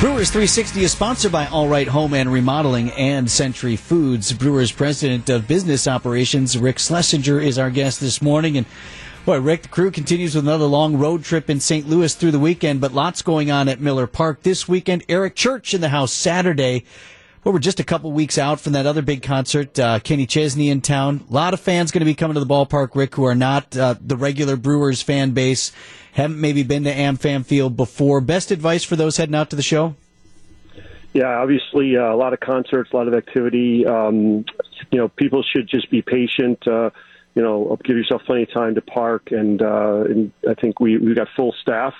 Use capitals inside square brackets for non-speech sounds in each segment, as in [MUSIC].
Brewers 360 is sponsored by All Right Home and Remodeling and Century Foods. Brewers President of Business Operations, Rick Schlesinger, is our guest this morning. And boy, Rick, the crew continues with another long road trip in St. Louis through the weekend, but lots going on at Miller Park this weekend. Eric Church in the house Saturday. Well, we're just a couple weeks out from that other big concert. Uh, Kenny Chesney in town. A lot of fans going to be coming to the ballpark, Rick, who are not uh, the regular Brewers fan base haven't maybe been to AmFam Field before. Best advice for those heading out to the show? Yeah, obviously uh, a lot of concerts, a lot of activity. Um, you know, people should just be patient. Uh, you know, give yourself plenty of time to park, and, uh, and I think we we got full staff.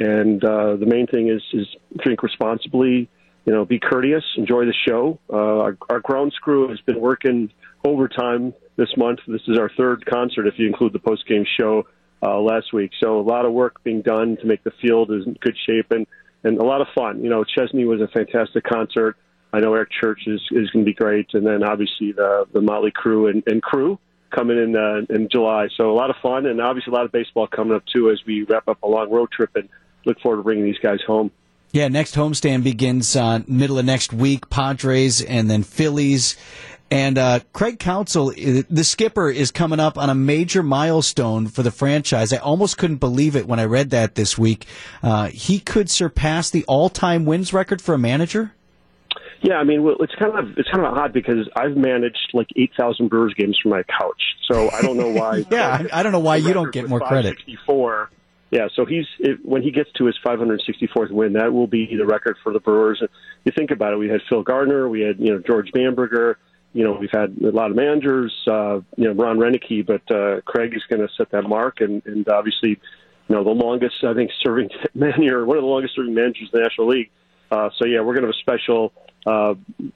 And uh, the main thing is is drink responsibly. You know, be courteous, enjoy the show. Uh, our, our grounds crew has been working overtime this month. This is our third concert, if you include the post game show uh, last week. So a lot of work being done to make the field is in good shape and and a lot of fun. You know, Chesney was a fantastic concert. I know Eric Church is is going to be great, and then obviously the the Mötley Crüe and, and crew coming in uh, in July. So a lot of fun, and obviously a lot of baseball coming up too as we wrap up a long road trip and look forward to bringing these guys home. Yeah, next homestand begins uh, middle of next week. Padres and then Phillies. And uh, Craig Counsell, the skipper, is coming up on a major milestone for the franchise. I almost couldn't believe it when I read that this week. Uh, he could surpass the all-time wins record for a manager. Yeah, I mean, well, it's kind of it's kind of odd because I've managed like eight thousand Brewers games from my couch, so I don't know why. [LAUGHS] yeah, I, I don't know why you don't get more credit. Yeah, so he's it, when he gets to his 564th win, that will be the record for the Brewers. You think about it. We had Phil Garner, we had you know George Bamberger, you know, we've had a lot of managers, uh, you know, Ron Roenicke, but uh, Craig is going to set that mark, and, and obviously, you know, the longest I think serving [LAUGHS] manager, one of the longest serving managers in the National League. Uh, so yeah, we're going to have a special uh,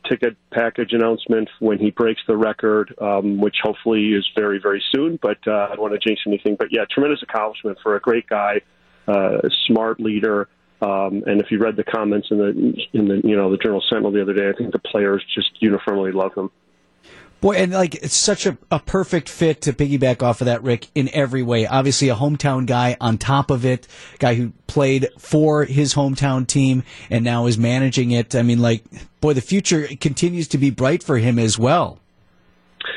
ticket package announcement when he breaks the record, um, which hopefully is very very soon. But uh, I don't want to jinx anything. But yeah, tremendous accomplishment for a great guy, uh, smart leader. Um, and if you read the comments in the in the you know the Journal Sentinel the other day, I think the players just uniformly love him. Boy, and like it's such a, a perfect fit to piggyback off of that, Rick, in every way. Obviously, a hometown guy on top of it, guy who played for his hometown team and now is managing it. I mean, like, boy, the future continues to be bright for him as well.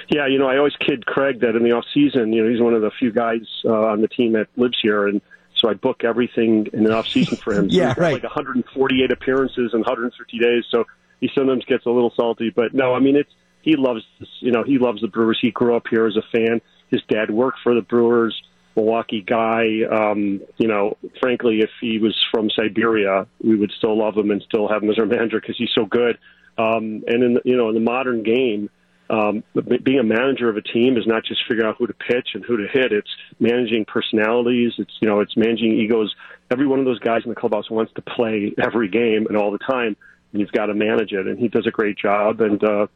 Yeah, you know, I always kid Craig that in the off season, you know, he's one of the few guys uh, on the team that lives here, and so I book everything in the off season for him. [LAUGHS] So yeah, right. Like 148 appearances in 150 days, so he sometimes gets a little salty. But no, I mean, it's he loves you know he loves the Brewers. He grew up here as a fan. His dad worked for the Brewers. Milwaukee guy. Um, you know, frankly, if he was from Siberia, we would still love him and still have him as our [LAUGHS] manager because he's so good. Um, and in you know in the modern game, um, being a manager of a team is not just figuring out who to pitch and who to hit. It's managing personalities. It's you know it's managing egos. Every one of those guys in the clubhouse wants to play every game and all the time. And you've got to manage it, and he does a great job. And uh,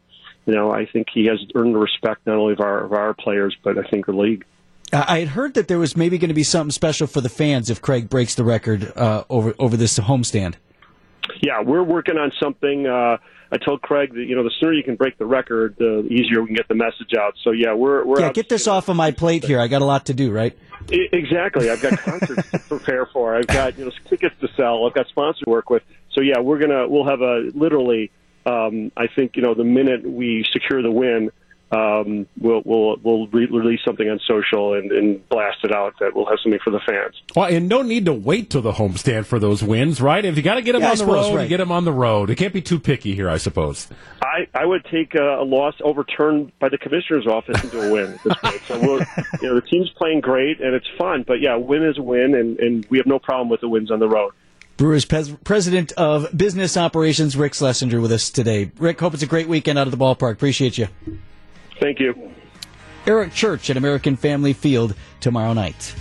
you know, I think he has earned the respect not only of our of our players, but I think the league. I had heard that there was maybe going to be something special for the fans if Craig breaks the record uh, over over this homestand. Yeah, we're working on something. Uh, I told Craig that you know the sooner you can break the record, the easier we can get the message out. So yeah, we're we're yeah. Get this off of my plate here. I got a lot to do, right? Exactly. I've got [LAUGHS] concerts to prepare for. I've got you know tickets to sell. I've got sponsors to work with. So yeah, we're gonna we'll have a literally um, I think you know the minute we secure the win, um, we'll we'll we'll re- release something on social and, and blast it out that we'll have something for the fans. Well, and no need to wait till the homestand for those wins, right? If you got to get them yeah, on the road, right. get them on the road. It can't be too picky here, I suppose. I, I would take a, a loss overturned by the commissioner's office into a win at this point. So we're, you know, the team's playing great and it's fun, but yeah, win is a win, and, and we have no problem with the wins on the road. Brewers pres- president of business operations, Rick Schlesinger, with us today. Rick, hope it's a great weekend out of the ballpark. Appreciate you. Thank you. Eric Church at American Family Field tomorrow night.